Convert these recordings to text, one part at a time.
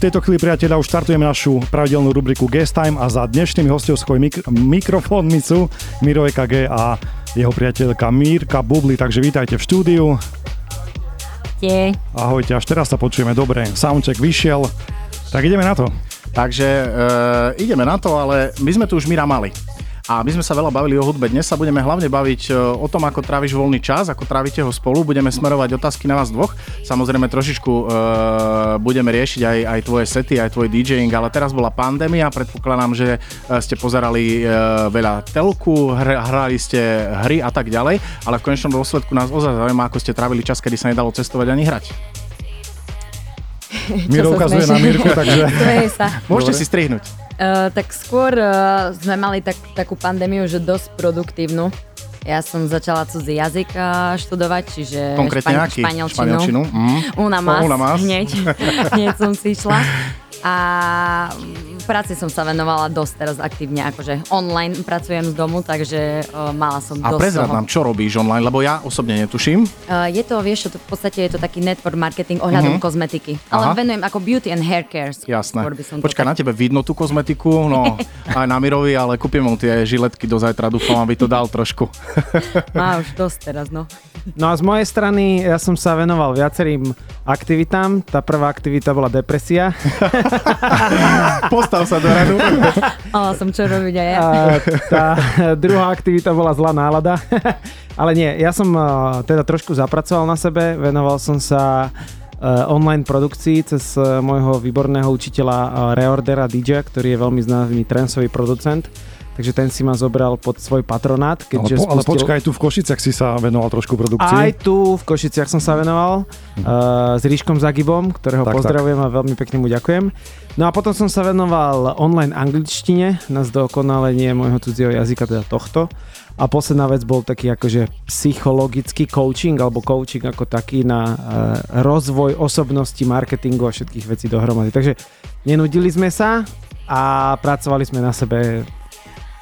V tejto chvíli, priateľa, už štartujeme našu pravidelnú rubriku Guest Time a za dnešnými hostovskou mik- mikrofónmi sú Miro EKG a jeho priateľka Mírka Bubli, takže vítajte v štúdiu. Je. Ahojte, až teraz sa počujeme dobre. Soundcheck vyšiel, tak ideme na to. Takže e, ideme na to, ale my sme tu už Mira mali. A my sme sa veľa bavili o hudbe. Dnes sa budeme hlavne baviť e, o tom, ako tráviš voľný čas, ako trávite ho spolu. Budeme smerovať otázky na vás dvoch. Samozrejme trošičku uh, budeme riešiť aj, aj tvoje sety, aj tvoj DJing, ale teraz bola pandémia. Predpokladám, že e, ste pozerali uh, veľa telku, hr, hrali ste hry a tak ďalej, ale v konečnom dôsledku nás ozaj zaujíma, ako ste trávili čas, kedy sa nedalo cestovať ani hrať. Miro ukazuje na Mirku, takže... sa. Môžete si strihnúť. Uh, tak skôr uh, sme mali tak, takú pandémiu, že dosť produktívnu. Ja som začala cudzí jazyk uh, študovať, čiže Konkrétne špan- aký? španielčinu. španielčinu. Mm. Una más, Una más. hneď, hneď som si išla. A práci som sa venovala dosť teraz aktívne, akože online pracujem z domu, takže uh, mala som A dosť prezrad toho. nám, čo robíš online, lebo ja osobne netuším. Uh, je to, vieš, to v podstate je to taký network marketing ohľadom Mhm. kozmetiky. Ale Aha. venujem ako beauty and hair care. Jasné. Počkaj, tak- na tebe vidno tú kozmetiku, no aj na Mirovi, ale kúpim mu tie žiletky do zajtra, dúfam, aby to dal trošku. Má už dosť teraz, no. No a z mojej strany ja som sa venoval viacerým aktivitám. Tá prvá aktivita bola depresia. Postav sa do radu. Mala som čo robiť aj ja. A tá druhá aktivita bola zlá nálada. Ale nie, ja som uh, teda trošku zapracoval na sebe, venoval som sa uh, online produkcii cez uh, môjho výborného učiteľa Reordera DJ, ktorý je veľmi známy transový producent. Takže ten si ma zobral pod svoj patronát. Ale, Keďže po, ale spustil... počkaj, tu v Košiciach si sa venoval trošku produkcii. Aj tu v Košiciach som sa venoval uh, s Ríškom Zagibom, ktorého Tak, pozdravujem tak. a veľmi pekne mu ďakujem. No a potom som sa venoval online angličtine na zdokonalenie môjho cudzieho jazyka, teda tohto. A posledná vec bol taký akože psychologický coaching alebo coaching ako taký na uh, rozvoj osobnosti, marketingu a všetkých vecí dohromady. Takže nenudili sme sa a pracovali sme na sebe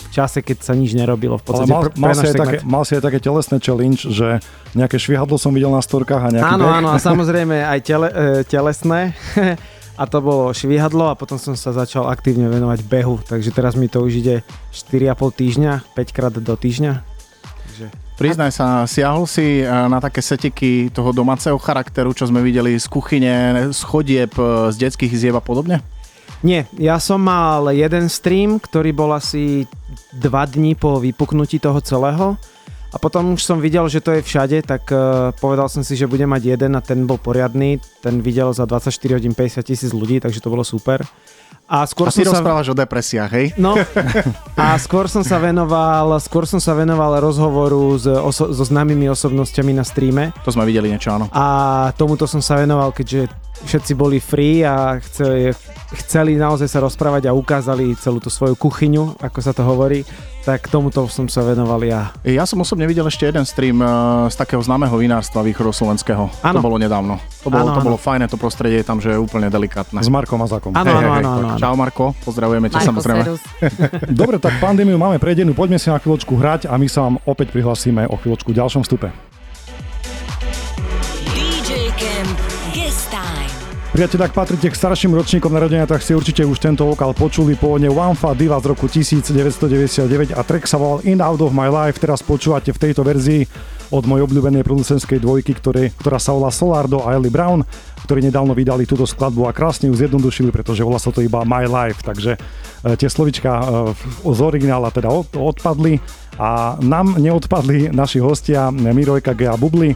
v čase, keď sa nič nerobilo. V Ale podstate mal, mal, si také, mal si aj také telesné challenge, že nejaké švihadlo som videl na storkách a nejaký Áno, beh. áno, a samozrejme aj tele, e, telesné. a to bolo švihadlo a potom som sa začal aktívne venovať behu. Takže teraz mi to už ide 4,5 týždňa, 5 krát do týždňa. Takže... Priznaj sa, siahol si eh, na také setiky toho domáceho charakteru, čo sme videli z kuchyne, z chodieb, eh, z detských izieb a podobne? Nie, ja som mal jeden stream, ktorý bol asi 2 dní po vypuknutí toho celého. A potom už som videl, že to je všade, tak uh, povedal som si, že budem mať jeden a ten bol poriadny. Ten videl za 24 hodín 50 tisíc ľudí, takže to bolo super. A skôr A som sa... rozprávaš o depresiách, hej? No a skôr som sa venoval, skôr som sa venoval rozhovoru s oso- so známymi osobnostiami na streame To sme videli niečo, áno. a tomuto som sa venoval, keďže všetci boli free a chceli, chceli naozaj sa rozprávať a ukázali celú tú svoju kuchyňu, ako sa to hovorí, tak tomuto som sa venoval ja. Ja som osobne videl ešte jeden stream eh, z takého známeho vinárstva východoslovenského. To Áno. bolo nedávno. To bolo, Áno, to bolo fajné, to prostredie je tam, že je úplne delikátne. S Markom Mazakom. Áno, áno, áno. Čau Marko, pozdravujeme ťa samozrejme. Dobre, tak pandémiu máme prejdenú, poďme si na chvíľočku hrať a my sa vám opäť prihlasíme o chvíľočku v ďalšom vstupe. Priatelia, ak patríte k starším ročníkom narodenia, tak si určite už tento vokál počuli. Pôvodne One Diva z roku 1999 a track sa volal In Out of My Life. Teraz počúvate v tejto verzii od mojej obľúbenej producenskej dvojky, ktoré, ktorá sa volá Solardo a Ellie Brown, ktorí nedávno vydali túto skladbu a krásne ju zjednodušili, pretože volá sa to iba My Life, takže e, tie slovička e, z originála teda od, odpadli a nám neodpadli naši hostia Miro EKG a Bubli.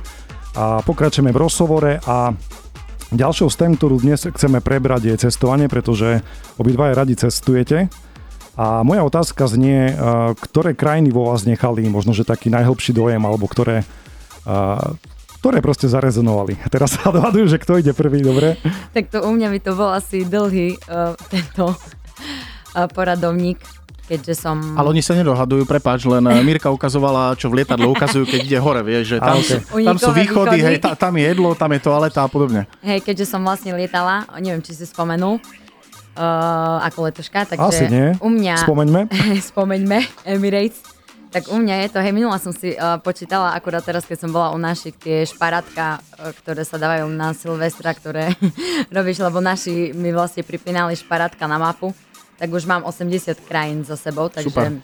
A pokračujeme v rozhovore a Ďalšou z tém, ktorú dnes chceme prebrať, je cestovanie, pretože obidvaja radi cestujete. A moja otázka znie, eh, ktoré krajiny vo vás nechali možno, že taký najhlbší dojem, alebo ktoré, eh, ktoré proste zarezonovali. Teraz sa dohadujú, že kto ide prvý, dobre? Tak to u mňa by to bol asi dlhý uh, tento uh, poradovník, keďže som... Ale oni sa nedohadujú, prepáč, len eh, Mirka ukazovala, čo v lietadle ukazujú, keď ide hore, vieš, že tam, A, sú, tam sú východy, východy. hej, ta, tam je jedlo, tam je toaleta a podobne. Hej, keďže som vlastne lietala, neviem, či si spomenul, uh, ako letoška, takže Asi nie. u mňa... Spomeňme. spomeňme, Emirates. Tak u mňa je to, hej, minula som si uh, počítala, akurát teraz, keď som bola u našich, tie šparátka, uh, ktoré sa dávajú na Silvestra, ktoré robíš, lebo naši mi vlastne pripínali šparátka na mapu, tak už mám 80 krajín za sebou, takže Super.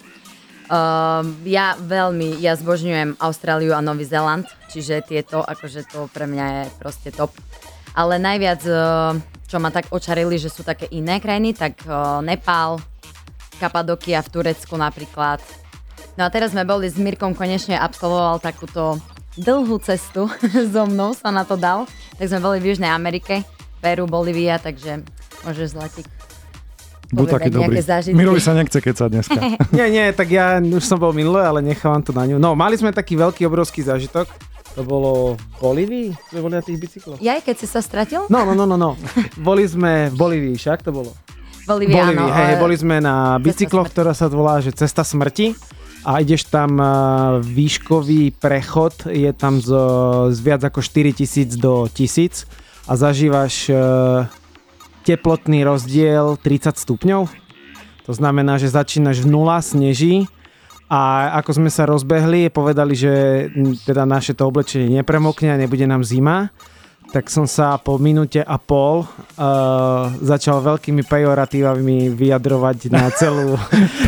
uh, ja veľmi, ja zbožňujem Austráliu a Nový Zéland, čiže tieto, akože to pre mňa je proste top. Ale najviac, uh, čo ma tak očarili, že sú také iné krajiny, tak uh, Nepál, Kapadokia v Turecku napríklad. No a teraz sme boli s Mirkom, konečne absolvoval takúto dlhú cestu so mnou, sa na to dal. Tak sme boli v Južnej Amerike, Peru, Bolívia, takže môžeš zletiť. Buď taký dobrý. nejaké zážitky. Mirovi sa nechce kecať dneska. Nie, nie, tak ja už som bol minule, ale nechávam to na ňu. No, mali sme taký veľký, obrovský zážitok. To bolo v Bolívii? Sme boli na tých bicykloch? Ja keď si sa stratil? No, no, no, no, no. Boli sme v Bolívii, však to bolo. Bolívia, Bolívii, áno, hej, boli sme na bicykloch, ktorá sa volá, že Cesta smrti a ideš tam uh, výškový prechod, je tam z, z viac ako 4000 do 1000 a zažívaš uh, teplotný rozdiel 30 stupňov. To znamená, že začínaš v nula, sneží a ako sme sa rozbehli, povedali, že teda naše to oblečenie nepremokne a nebude nám zima, tak som sa po minúte a pol uh, začal veľkými pejoratívami vyjadrovať na celú,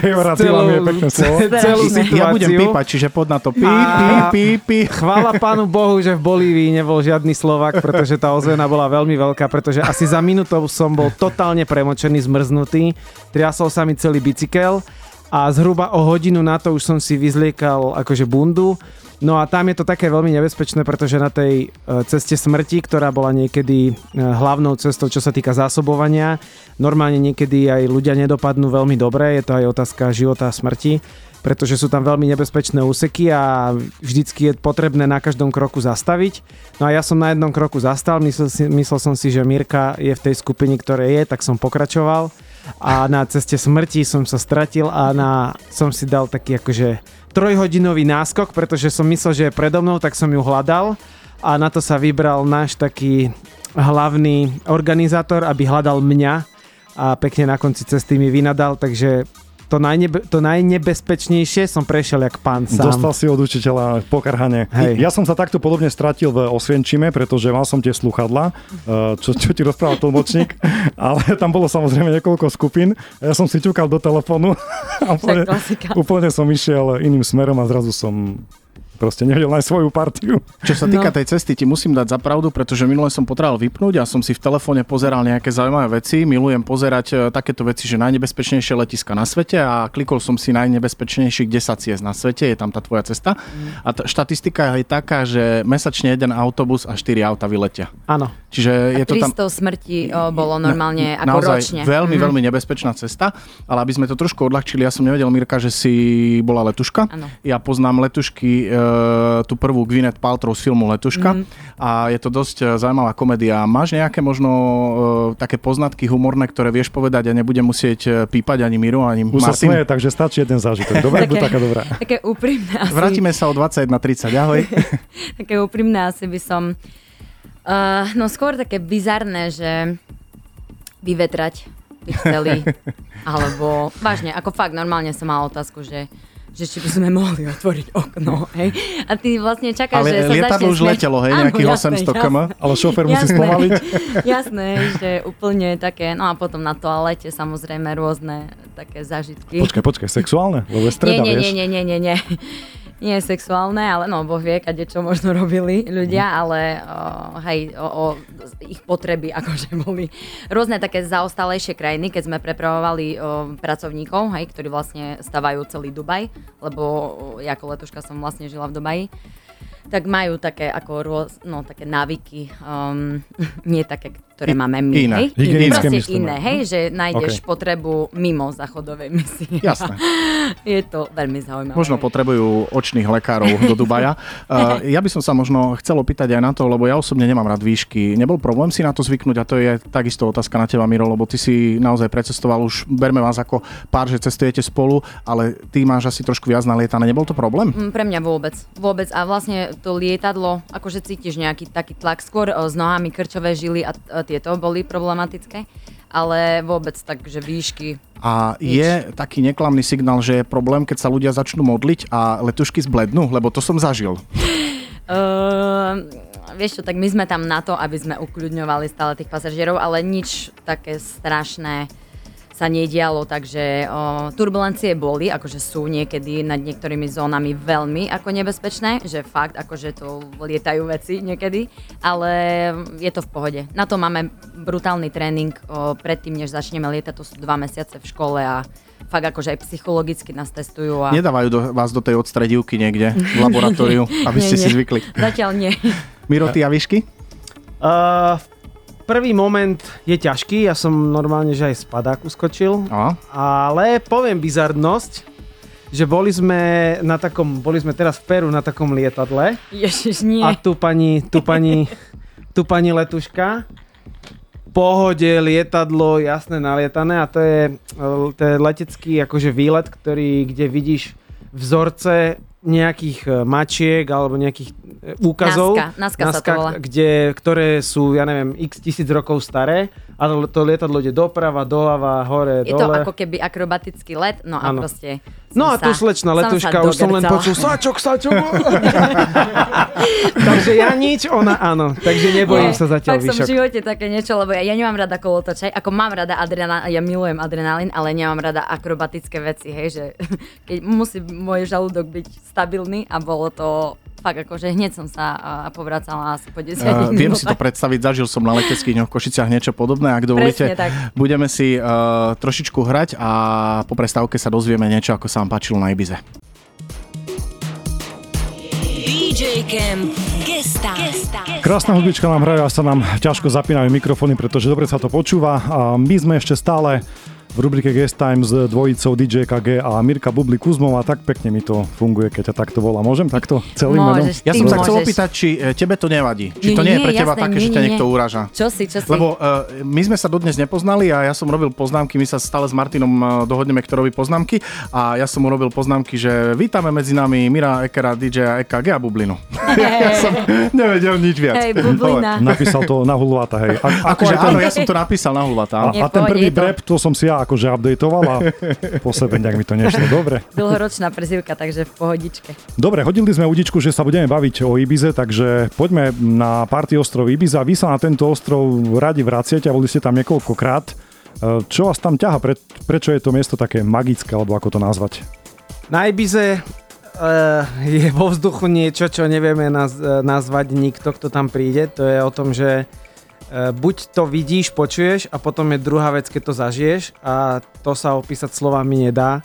Pejoratívami je pekné slovo. celú situáciu. Ja budem pípať, čiže pod na to pí, pí, pí, pí. Chvála pánu Bohu, že v Bolívii nebol žiadny Slovak, pretože tá ozvena bola veľmi veľká, pretože asi za minútou som bol totálne premočený, zmrznutý, triasol sa mi celý bicykel a zhruba o hodinu na to už som si vyzliekal akože bundu. No a tam je to také veľmi nebezpečné, pretože na tej e, ceste smrti, ktorá bola niekedy e, hlavnou cestou, čo sa týka zásobovania, normálne niekedy aj ľudia nedopadnú veľmi dobre, je to aj otázka života a smrti pretože sú tam veľmi nebezpečné úseky a vždycky je potrebné na každom kroku zastaviť. No a ja som na jednom kroku zastal, myslel, si, myslel som si, že Mirka je v tej skupine, ktoré je, tak som pokračoval. A na ceste smrti som sa stratil a na, som si dal taký akože trojhodinový náskok, pretože som myslel, že je predo mnou, tak som ju hľadal. A na to sa vybral náš taký hlavný organizátor, aby hľadal mňa a pekne na konci cesty mi vynadal, takže to, najnebe, to najnebezpečnejšie som prešiel jak pán sám. Dostal si od učiteľa pokarhanie. Hej. Ja som sa takto podobne stratil v Osvienčime, pretože mal som tie sluchadla, eh, čo, čo ti rozprával tlmočník, ale tam bolo samozrejme niekoľko skupín. Ja som si ťukal do telefónu a úplne, úplne som išiel iným smerom a zrazu som proste nevedel nájsť svoju partiu. Čo sa týka tej cesty, ti musím dať za pravdu, pretože minule som potreboval vypnúť a som si v telefóne pozeral nejaké zaujímavé veci. Milujem pozerať e, takéto veci, že najnebezpečnejšie letiska na svete a klikol som si najnebezpečnejších 10 ciest na svete, je tam tá tvoja cesta. A t- štatistika je taká, že mesačne jeden autobus a 4 auta vyletia. Áno. Čiže je to tam... 300 smrti o, bolo normálne ako naozaj ročne. veľmi, veľmi nebezpečná cesta, ale aby sme to trošku odľahčili, ja som nevedel, Mirka, že si bola letuška. Áno. Ja poznám letušky, e, tú prvú Gwyneth Paltrow z filmu Letuška Mhm. a je to dosť e, zaujímavá komédia. Máš nejaké možno e, také poznatky humorné, ktoré vieš povedať a nebudem musieť pípať ani Miru, ani Už sa Martin? smeje, takže stačí jeden zážitok. Dobre, Také- taká dobrá. Také úprimné asi. Vrátime sa o 21.30, ahoj. také úprimné asi by som... Uh, no skôr také bizarné, že vyvetrať by chceli. alebo vážne, ako fakt, normálne som mala otázku, že že či by sme mohli otvoriť okno, hej. A ty vlastne čakáš, Ale že sa lietadlo už smieť. letelo, hej, nejakých jasné, 800 km. Ale šofér musí spomaliť. Jasné, že úplne také, no a potom na toalete samozrejme rôzne také zážitky. Počkaj, počkaj, sexuálne? Lebo je streda, nie, nie, nie, nie, nie, nie, nie. Nie je sexuálne, ale no, Boh vie, kade čo možno robili ľudia, Mhm. ale o, hej, o, o ich potreby akože boli rôzne také zaostalejšie krajiny, keď sme prepravovali o, pracovníkov, hej, ktorí vlastne stavajú celý Dubaj, lebo ja ako letuška som vlastne žila v Dubaji tak majú také ako rôz, no, také návyky, um, nie také, ktoré I- máme my, iné. hej? Hygienické Proste iné, hej, že nájdeš Ok. potrebu mimo záchodovej misie. Jasné. Je to veľmi zaujímavé. Možno potrebujú očných lekárov do Dubaja. Uh, ja by som sa možno chcel opýtať aj na to, lebo ja osobne nemám rád výšky. Nebol problém si na to zvyknúť a to je takisto otázka na teba, Miro, lebo ty si naozaj precestoval, už berme vás ako pár, že cestujete spolu, ale ty máš asi trošku viac nalietané. Nebol to problém? Mm, Pre mňa vôbec. Vôbec. A vlastne to lietadlo, akože cítiš nejaký taký tlak skôr o, s nohami, krčové žily a, a tieto boli problematické. ale vôbec tak, že výšky. A je taký neklamný signál, že je problém, keď sa ľudia začnú modliť a letušky zblednú, lebo to som zažil. Uh, vieš čo, tak my sme tam na to, aby sme ukľudňovali stále tých pasažierov, ale nič také strašné sa nedialo, takže o, turbulencie boli, akože sú niekedy nad niektorými zónami veľmi ako nebezpečné, že fakt akože to lietajú veci niekedy, ale je to v pohode. Na to máme brutálny tréning o, predtým, než začneme lietať, to sú dva mesiace v škole a fakt akože aj psychologicky nás testujú. A... Nedávajú do, vás do tej odstredivky niekde v laboratóriu, aby ste Nie, si zvykli. Zatiaľ nie. Miro, ty a výšky? Uh, prvý moment je ťažký, ja som normálne, že aj z padáku skočil, A? ale poviem bizarnosť, že boli sme na takom, boli sme teraz v Peru na takom lietadle Ježiš, nie. a tu pani, tu pani, tu pani letuška pohode, lietadlo, jasné nalietané a to je, eh, to je letecký akože výlet, ktorý, kde vidíš vzorce nejakých eh, mačiek alebo nejakých eh, úkazov. Naska, Naska to volá. Kde, ktoré sú, ja neviem, x tisíc rokov staré a to, to lietadlo ide doprava, doľava, hore, Je to dole. ako keby akrobatický let, no a Áno. proste... No a tu slečna letuška, už som len počul sačok, sačok. takže ja nič, ona áno. Takže nebojím Nie, sa zatiaľ fakt som v živote také niečo, lebo ja, ja nemám rada kolotočaj, ako mám rada adrenalín, ja milujem adrenalín, ale nemám rada akrobatické veci, hej, že keď musí môj žalúdok byť stabilný a bolo to fakt akože hneď som sa a, povracala asi po 10 Uh, viem si to predstaviť, zažil som na leteckých dňoch v Košiciach niečo podobné. Ak dovolíte, budeme si uh, trošičku hrať a po prestávke sa dozvieme niečo, ako sa vám páčilo na Ibize. DJ Camp Guest Time. Krásna hudbička nám hrajú a sa nám ťažko zapínajú mikrofóny, pretože dobre sa to počúva. A my sme ešte stále v rubrike Guest Time s dvojicou DJ KG a Mirka Bubli Kuzmov a tak pekne mi to funguje, keď ťa takto volá. Môžem takto celým menom? Ja som sa chcel opýtať, či e, tebe to nevadí. Či Nie, to nie, je nie, pre teba jasné, také, nie, že ťa nie, niekto nie. uraža. Čo si, čo si? Lebo uh, my sme sa dodnes nepoznali a ja som robil poznámky, my sa stále s Martinom uh, dohodneme, kto robí poznámky a ja som urobil poznámky, že vítame medzi nami Mira Ekera, DJ EKG a Bublinu. ja som nevedel nič viac. Hej, bublina. Napísal to na hulváta, hej. A, Akože áno, ja som to napísal na hulvata. áno. a, a ten prvý je to- brep, to som si ja akože updateoval a po sebe nejak mi to nešlo. Dobre. Dlhoročná prezivka, takže v pohodičke. Dobre, hodili sme udičku, že sa budeme baviť o Ibize, takže poďme na party ostrov Ibiza. Vy sa na tento ostrov radi vraciate a boli ste tam niekoľkokrát. E, Čo vás tam ťaha? Pre, prečo je to miesto také magické, alebo ako to nazvať? Na Ibize uh, je vo vzduchu niečo, čo nevieme naz- eh, nazvať nikto, kto tam príde. To je o tom, že uh, buď to vidíš, počuješ a potom je druhá vec, keď to zažiješ a to sa opísať slovami nedá.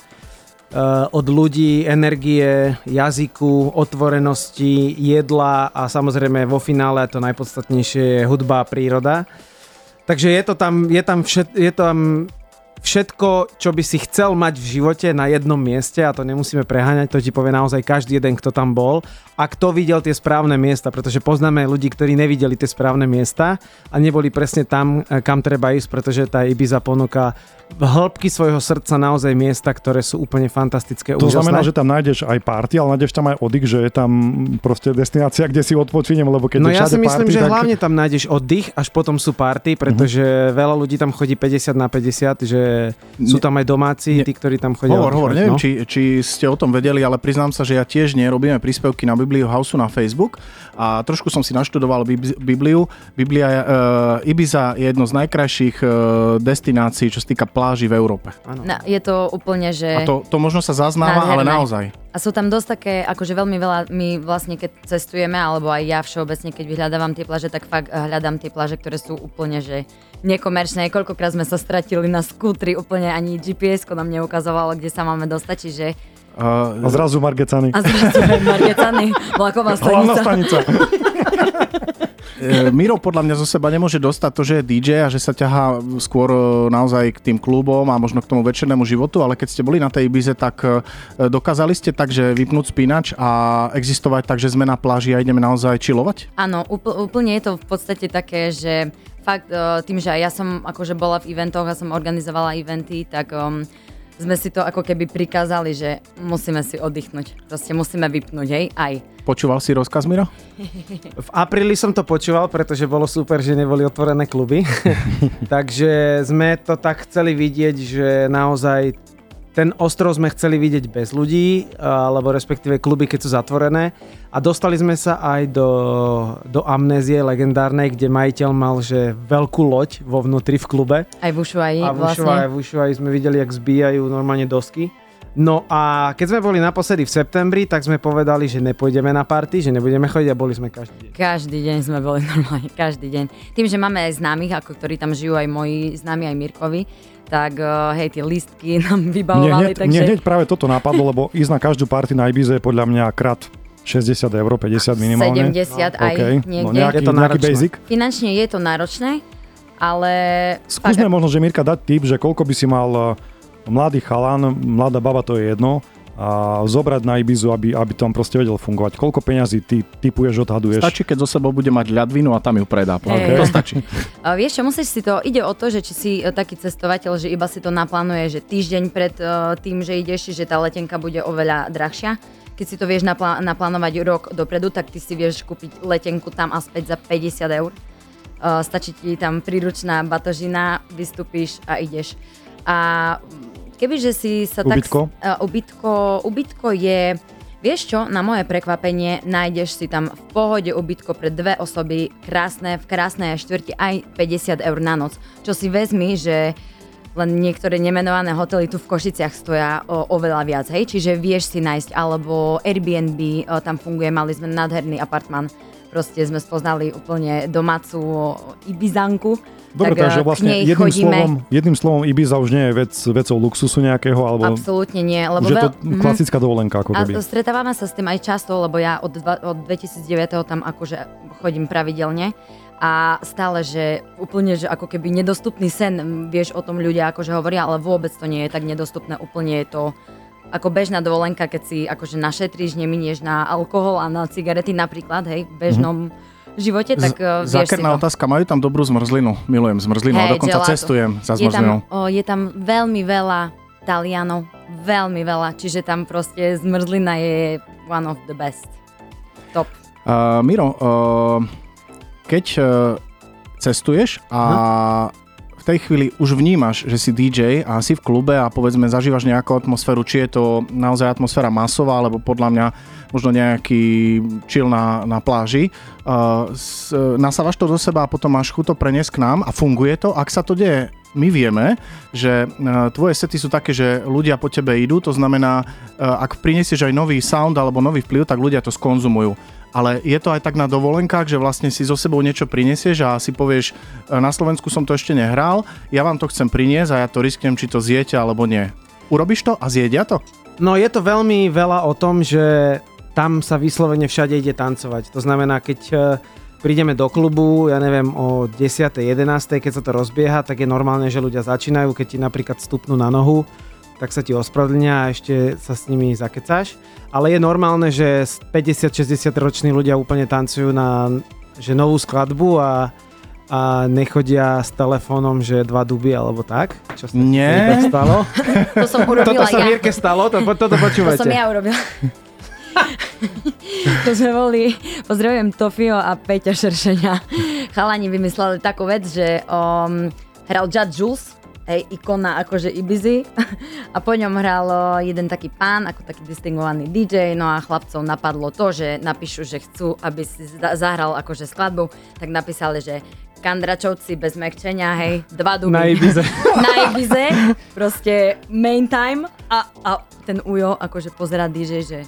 Uh, od ľudí, energie, jazyku, otvorenosti, jedla a samozrejme vo finále to najpodstatnejšie je hudba a príroda. Takže je to tam, je tam, všet, je tam všetko, čo by si chcel mať v živote na jednom mieste a to nemusíme preháňať, to ti povie naozaj každý jeden, kto tam bol a kto videl tie správne miesta, pretože poznáme ľudí, ktorí nevideli tie správne miesta a neboli presne tam, eh, kam treba ísť, pretože tá Ibiza ponúka v hĺbky svojho srdca naozaj miesta, ktoré sú úplne fantastické, To úžasné. znamená, že tam nájdeš aj party, ale nájdeš tam aj oddych, že je tam proste destinácia, kde si odpočiniem, lebo keď No ja si myslím, party, že tak... hlavne tam nájdeš oddych, až potom sú party, pretože veľa ľudí tam chodí 50 na 50, že sú tam aj domáci, Ne- tí, ktorí tam chodia. Hovor, hovor, neviem, no. či, či ste o tom vedeli, ale priznám sa, že ja tiež nerobíme príspevky na Bibliu House na Facebook a trošku som si naštudoval Bib- Bibliu. Biblia, uh, Ibiza je jedno z najkrajších uh, destinácií, čo sa týka pláži v Európe. No, je to úplne, že... A to, to možno sa zaznáva, ale Nádherné. naozaj. A sú tam dosť také, akože veľmi veľa, my vlastne keď cestujeme, alebo aj ja všeobecne, keď vyhľadávam tie pláže, tak fakt hľadám tie pláže, ktoré sú úplne, že nekomerčné. Koľkokrát sme sa stratili na skútri, úplne ani GPS-ko nám neukazovalo, kde sa máme dostať, čiže Uh, A zrazu Margecany. a zrazu Margecany, vlaková Hlavná stanica. E, Miro podľa mňa zo seba nemôže dostať to, že je DJ a že sa ťahá skôr e, naozaj k tým klubom a možno k tomu večernému životu, ale keď ste boli na tej Ibize, tak e, dokázali ste tak, že vypnúť spínač a existovať tak, že sme na pláži a ideme naozaj čilovať? Áno, úpl- úplne je to v podstate také, že fakt tým, že aj ja som akože bola v eventoch a som organizovala eventy, tak um, sme si to ako keby prikázali, že musíme si oddychnúť. Proste musíme vypnúť, hej, aj. Počúval si rozkaz, Miro? V apríli som to počúval, pretože bolo super, že neboli otvorené kluby. Takže sme to tak chceli vidieť, že naozaj ten ostrov sme chceli vidieť bez ľudí, alebo respektíve kluby, keď sú zatvorené. A dostali sme sa aj do, do amnézie legendárnej, kde majiteľ mal že veľkú loď vo vnútri v klube. Aj v Ušuaji A v vlastne. Ushuaji, v Ushuaji sme videli, jak zbíjajú normálne dosky. No a keď sme boli naposledy v septembri, tak sme povedali, že nepôjdeme na party, že nebudeme chodiť a boli sme každý deň. Každý deň sme boli normálne, každý deň. Tým, že máme aj známych, ako ktorí tam žijú, aj moji známi, aj Mirkovi, tak uh, hej, tie listky nám Mne vybavovali, hneď, takže... mne hneď práve toto napadlo, lebo ísť na každú party na Ibize je podľa mňa krát 60 eur, 50 minimálne. 70 aj OK, niekde. no nejaký, Je to nejaký náročné. basic. Finančne je to náročné, ale... Skúsme fakt, možno, že Mirka dať tip, že koľko by si mal eh, mladý chalan, mladá baba, to je jedno, a zobrať na Ibizu, aby, aby tam proste vedel fungovať. Koľko peňazí ty typuješ, odhaduješ? Stačí, keď zo sebou bude mať ľadvinu a tam ju predá. Hej. To stačí. A vieš čo, musíš si to, ide o to, že či si e, taký cestovateľ, že iba si to naplánuje, že týždeň pred e, tým, že ideš, že tá letenka bude oveľa drahšia. Keď si to vieš naplá- naplánovať rok dopredu, tak ty si vieš kúpiť letenku tam a späť za 50 eur. Uh, stačí ti tam príručná batožina, vystúpíš a ideš. A kebyže si sa Ubytko? tak... Uh, ubytko? Ubytko je... Vieš čo, na moje prekvapenie nájdeš si tam v pohode ubytko pre dve osoby, krásne, v krásnej štvrti aj 50 eur na noc. Čo si vezmi, že len niektoré nemenované hotely tu v Košiciach stoja o, oveľa viac, hej, čiže vieš si nájsť, alebo Airbnb, o, tam funguje, mali sme nádherný apartman, proste sme spoznali úplne domácu Ibizanku, Dobre, tak takže e, k vlastne jedným chodíme. slovom, jedným slovom Ibiza už nie je vec, vecou luxusu nejakého, alebo Absolútne nie, lebo už je to mhm. klasická dovolenka ako A keby. to stretávame sa s tým aj často, lebo ja od, dva, od 2009 tam akože chodím pravidelne a stále, že úplne, že ako keby nedostupný sen, vieš o tom ľudia akože hovoria, ale vôbec to nie je tak nedostupné, úplne je to ako bežná dovolenka, keď si akože našetríš, neminieš na alkohol a na cigarety napríklad, hej, v bežnom živote, tak uh, vieš si to. otázka, majú tam dobrú zmrzlinu? Milujem zmrzlinu a Hej, dokonca gelato. cestujem za je zmrzlinou. tam, o, je tam veľmi veľa Talianov, veľmi veľa, čiže tam proste zmrzlina je one of the best. Top. Uh, Miro, uh, keď uh, cestuješ a v tej chvíli už vnímaš, že si DJ a si v klube a povedzme zažívaš nejakú atmosféru, či je to naozaj atmosféra masová, alebo podľa mňa možno nejaký chill na, na pláži. Uh, nasávaš to do seba a potom máš chuť to preniesť k nám a funguje to. Ak sa to deje, my vieme, že uh, tvoje sety sú také, že ľudia po tebe idú, to znamená, uh, ak prinesieš aj nový sound alebo nový vplyv, tak ľudia to skonzumujú ale je to aj tak na dovolenkách, že vlastne si so sebou niečo prinesieš a si povieš, "E, na Slovensku som to ešte nehral, ja vám to chcem priniesť a ja to risknem, či to zjete alebo nie. Urobíš to a zjedia to? No je to veľmi veľa o tom, že tam sa vyslovene všade ide tancovať. To znamená, keď e, prídeme do klubu, ja neviem, o 10. 11. keď sa to rozbieha, tak je normálne, že ľudia začínajú, keď ti napríklad stupnú na nohu, tak sa ti ospravedlnia a ešte sa s nimi zakecáš. Ale je normálne, že 50-60 roční ľudia úplne tancujú na že novú skladbu a, a nechodia s telefónom, že dva duby alebo tak. Čo sa Nie. stalo? To som urobila Toto sa ja. Mierke stalo, to, toto To počúvajte. som ja urobila. To sme boli, pozdravujem Tofio a Peťa Šeršenia. Chalani vymysleli takú vec, že um, hral Judd Jules, hej, ikona akože Ibizy a po ňom hral o, jeden taký pán, ako taký distingovaný DJ, no a chlapcov napadlo to, že napíšu, že chcú, aby si za- zahral akože skladbu, tak napísali, že Kandračovci bez mekčenia, hej, dva duby. Na Ibize. na Ibize, proste main time a, a ten Ujo akože pozera DJ, že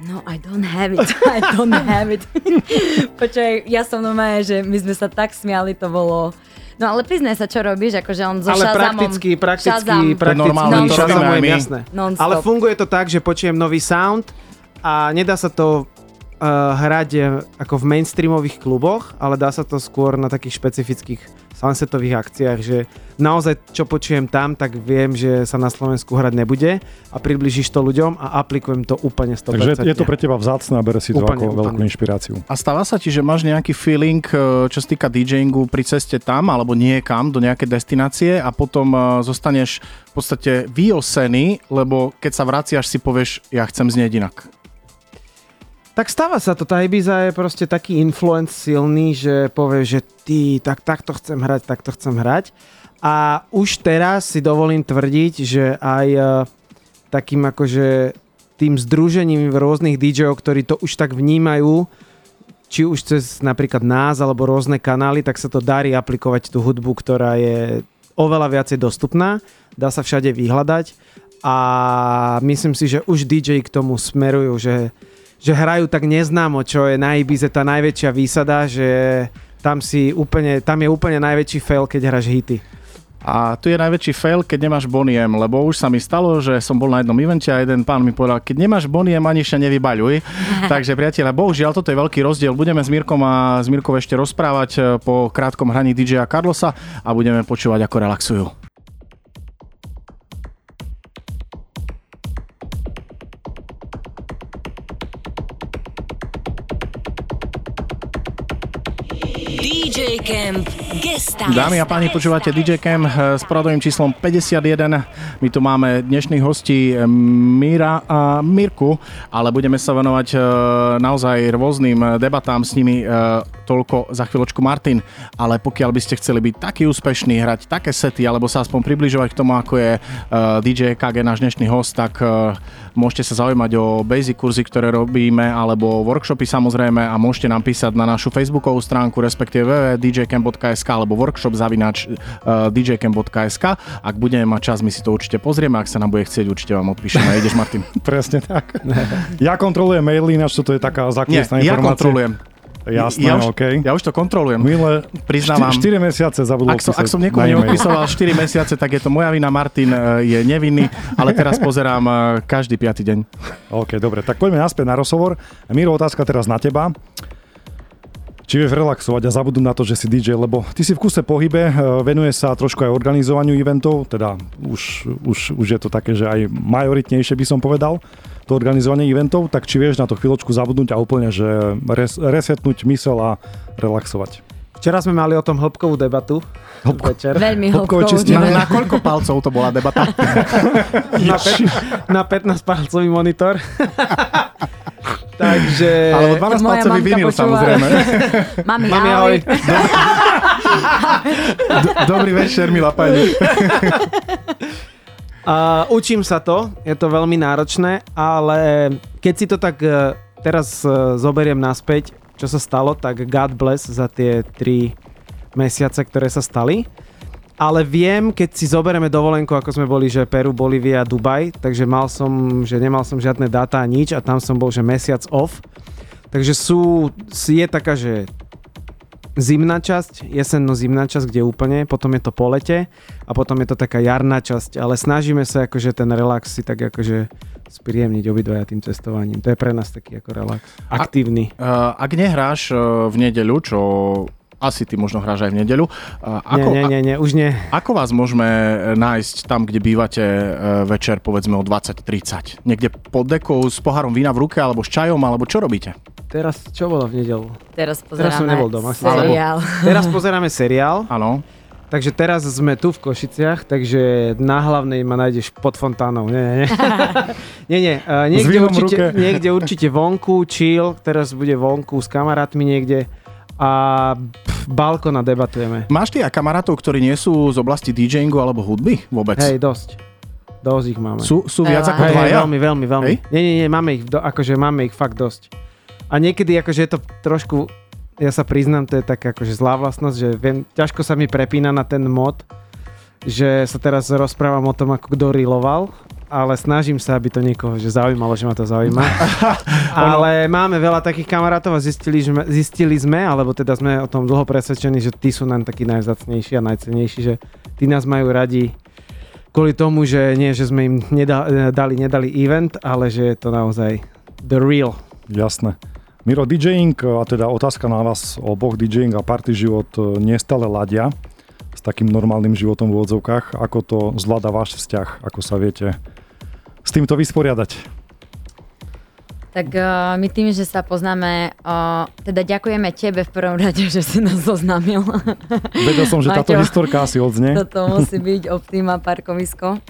No, I don't have it, I don't have it. Počkaj, ja som normálne, že my sme sa tak smiali, to bolo... No ale priznaj sa, čo robíš, akože on so Ale Shazamom... prakticky, prakticky, Shazam. prakticky, normálne, to robíme aj my. jasné. Ale funguje to tak, že počujem nový sound a nedá sa to uh, hrať eh, ako v mainstreamových kluboch, ale dá sa to skôr na takých špecifických sunsetových akciách, že naozaj čo počujem tam, tak viem, že sa na Slovensku hrať nebude a približíš to ľuďom a aplikujem to úplne 100%. Takže je to pre teba vzácne a bere si to Úplne, ako úplne. veľkú inšpiráciu. A stáva sa ti, že máš nejaký feeling, e, čo sa týka DJingu pri ceste tam alebo niekam do nejakej destinácie a potom e, zostaneš v podstate vyosený, lebo keď sa vraciaš si povieš, ja chcem znieť inak. Tak stáva sa to, tá Ibiza je proste taký influence silný, že povie, že ty, tak takto chcem hrať, takto chcem hrať. A už teraz si dovolím tvrdiť, že aj e, takým akože tým združením rôznych DJov, ktorí to už tak vnímajú, či už cez napríklad nás alebo rôzne kanály, tak sa to darí aplikovať tú hudbu, ktorá je oveľa viacej dostupná, dá sa všade vyhľadať a myslím si, že už DJ k tomu smerujú, že, že hrajú tak neznámo, čo je na Ibize tá najväčšia výsada, že tam, si úplne, tam je úplne najväčší fail, keď hráš hity. A tu je najväčší fail, keď nemáš boniem, lebo už sa mi stalo, že som bol na jednom evente a jeden pán mi povedal, keď nemáš boniem, ani sa nevybaľuj. Takže priatelia, bohužiaľ, toto je veľký rozdiel. Budeme s Mirkom a s Mirkou ešte rozprávať e, po krátkom hraní DJ Carlosa a budeme počúvať, ako relaxujú. Camp Dámy a páni, počúvate DJ Cam eh, s poradovým číslom 51. My tu máme dnešných hostí eh, Mira a Mirku, ale budeme sa venovať eh, naozaj rôznym debatám s nimi. Toľko za chvíľočku Martin, ale pokiaľ by ste chceli byť taký úspešný, hrať také sety, alebo sa aspoň približovať k tomu, ako je DJ KG náš dnešný host, tak môžete sa zaujímať o basic kurzy, ktoré robíme, alebo workshopy samozrejme a môžete nám písať na našu facebookovú stránku, respektíve www.djcamp.sk alebo workshop zavinač uh, djcamp.sk. Ak budeme mať čas, my si to určite pozrieme, ak sa nám bude chcieť, určite vám odpíšeme. Ideš Martin? Presne tak. ja kontrolujem maily, ináč toto je taká zákulisná ja informácia. kontrolujem. Jasné, ja už, OK. ja už to kontrolujem. Milé, Priznávam. 4 mesiace zabudol Ak odpísať ak som niekomu neodpisoval 4 mesiace, tak je to moja vina. Martin eh, je nevinný, ale teraz pozerám eh, každý piatý deň. OK, dobre, tak poďme naspäť na rozhovor. Miro, otázka teraz na teba. Či vieš relaxovať a zabudnúť na to, že si DJ, lebo ty si v kuse pohybe, eh, venuje sa trošku aj organizovaniu eventov, teda už, už, už je to také, že aj majoritnejšie by som povedal, to organizovanie eventov, tak či vieš na to chvíľočku zabudnúť a úplne, že res, resetnúť mysel a relaxovať. Včera sme mali o tom hĺbkovú debatu. Hĺbko- Večer. Veľmi čistenie. Na, na koľko palcov to bola debata? na, pet, na 15 palcový monitor. Takže... Alebo 12 Moja palcový počúva. samozrejme. Mami, Mami, ahoj. ahoj. D- Dobrý večer, milá pani. Uh, učím sa to, je to veľmi náročné, ale keď si to tak uh, teraz uh, zoberiem naspäť, čo sa stalo, tak God bless za tie 3 mesiace, ktoré sa stali. Ale viem, keď si zoberieme dovolenku, ako sme boli, že Peru, Bolívia, Dubaj, takže mal som, že nemal som žiadne dáta nič a tam som bol, že mesiac off. Takže sú, je taká, že zimná časť, jesenno-zimná časť, kde úplne, potom je to po lete a potom je to taká jarná časť, ale snažíme sa akože ten relax si tak akože spríjemniť obidvaja tým cestovaním. To je pre nás taký ako relax. Aktívny. Uh, ak nehráš uh, v nedeľu, čo asi ty možno hráš aj v nedeľu, ako, nie, nie, nie, nie, už nie. Ako vás môžeme e, nájsť tam, kde bývate uh, večer, povedzme o 20.30? Niekde pod dekou s pohárom vína v ruke, alebo s čajom, alebo čo robíte? Teraz, čo bolo v nedelu? Teraz Teraz som pozeráme nebol doma. seriál. Teraz pozeráme seriál, Áno. takže teraz sme tu v Košiciach, takže na hlavnej ma nájdeš pod fontánou. Nie, nie, nie. nie, nie. Uh, niekde, určite, ruke. niekde určite vonku, chill, teraz bude vonku s kamarátmi niekde a balkona debatujeme. Máš ty aj kamarátov, ktorí nie sú z oblasti DJingu alebo hudby vôbec? Hej, dosť. Dosť ich máme. Sú, sú viac ako hej, hej, dvaja? veľmi, veľmi, veľmi. Hej? Nie, nie, nie, máme ich, do, akože máme ich fakt dosť. A niekedy akože je to trošku, ja sa priznám, to je taká akože zlá vlastnosť, že viem, ťažko sa mi prepína na ten mod, že sa teraz rozprávam o tom, ako kto riloval, ale snažím sa, aby to niekoho že zaujímalo, že ma to zaujíma. ale máme veľa takých kamarátov a zistili, sme, zistili sme, alebo teda sme o tom dlho presvedčení, že tí sú nám takí najvzácnejší a najcenejší, že tí nás majú radi kvôli tomu, že nie, že sme im neda, dali, nedali event, ale že je to naozaj the real. Jasné. Miro, DJing, a teda otázka na vás o boh DJing a party život e, nestále ladia. s takým normálnym životom v úvodzovkách. Ako to zvláda váš vzťah? Ako sa viete s týmto vysporiadať? Tak uh, my tým, že sa poznáme, uh, teda ďakujeme tebe v prvom rade, že si nás zoznámil. Vedel som, že táto historka asi odzne. Toto musí byť Optima parkovisko.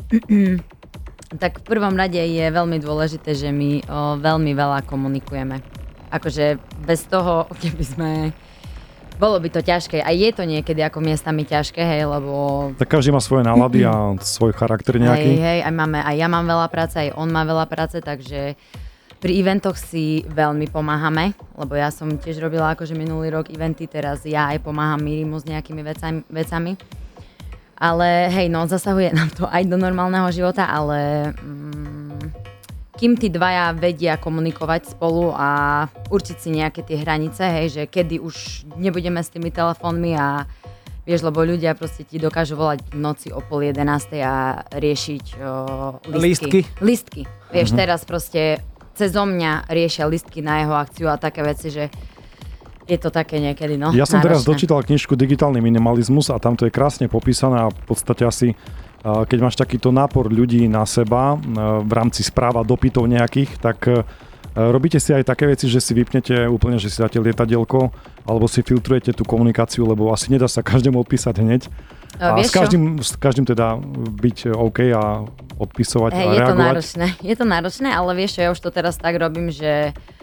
tak v prvom rade je veľmi dôležité, že my uh, veľmi veľa komunikujeme. Akože bez toho, keby sme... Bolo by to ťažké. A je to niekedy ako miestami ťažké, hej, lebo Tak každý má svoje nálady a svoj charakter Hej, nejaký. hej, aj, máme, aj ja mám veľa práce, aj on má veľa práce, takže pri eventoch si veľmi pomáhame, lebo ja som tiež robila akože minulý rok eventy, teraz ja aj pomáham Mirimu s nejakými vecami. vecami. Ale hej, no zasahuje nám to aj do normálneho života, ale mm, kým tí dvaja vedia komunikovať spolu a určiť si nejaké tie hranice, hej, že kedy už nebudeme s tými telefónmi a Vieš, lebo ľudia proste ti dokážu volať v noci o pol jedenástej a riešiť o, Lístky. listky. Listky. Vieš, teraz proste cez mňa riešia listky na jeho akciu a také veci, že je to také niekedy, no. Ja som teraz náročné. dočítal knižku Digitálny minimalizmus a tam to je krásne popísané a v podstate asi keď máš takýto nápor ľudí na seba e, v rámci správ a dopytov nejakých, tak e, robíte si aj také veci, že si vypnete úplne, že si dáte lietadielko alebo si filtrujete tú komunikáciu, lebo asi nedá sa každému odpísať hneď. A A s každým, s každým teda byť OK a odpisovať Hej, a je to náročné. Je to náročné, ale vieš ja už to teraz tak robím, že uh,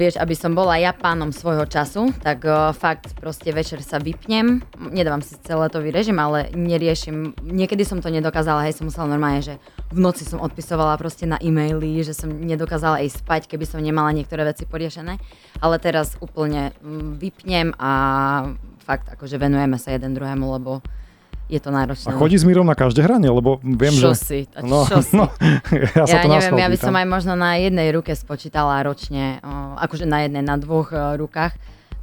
vieš, aby som bola ja pánom svojho času, tak uh, fakt proste večer sa vypnem, nedávam si celé režim, ale neriešim, niekedy som to nedokázala, hej, som musela normálne, že v noci som odpisovala proste na e-maily, že som nedokázala ísť spať, keby som nemala niektoré veci poriešené, ale teraz úplne mm, vypnem a fakt akože venujeme sa jeden druhému, lebo je to náročné. A chodí s Mírom na každé hranie, lebo viem, čo že... si, No, čo si. no, ja sa Ja to neviem, ja by som aj možno na jednej ruke spočítala ročne, akože na jednej, na dvoch rukách.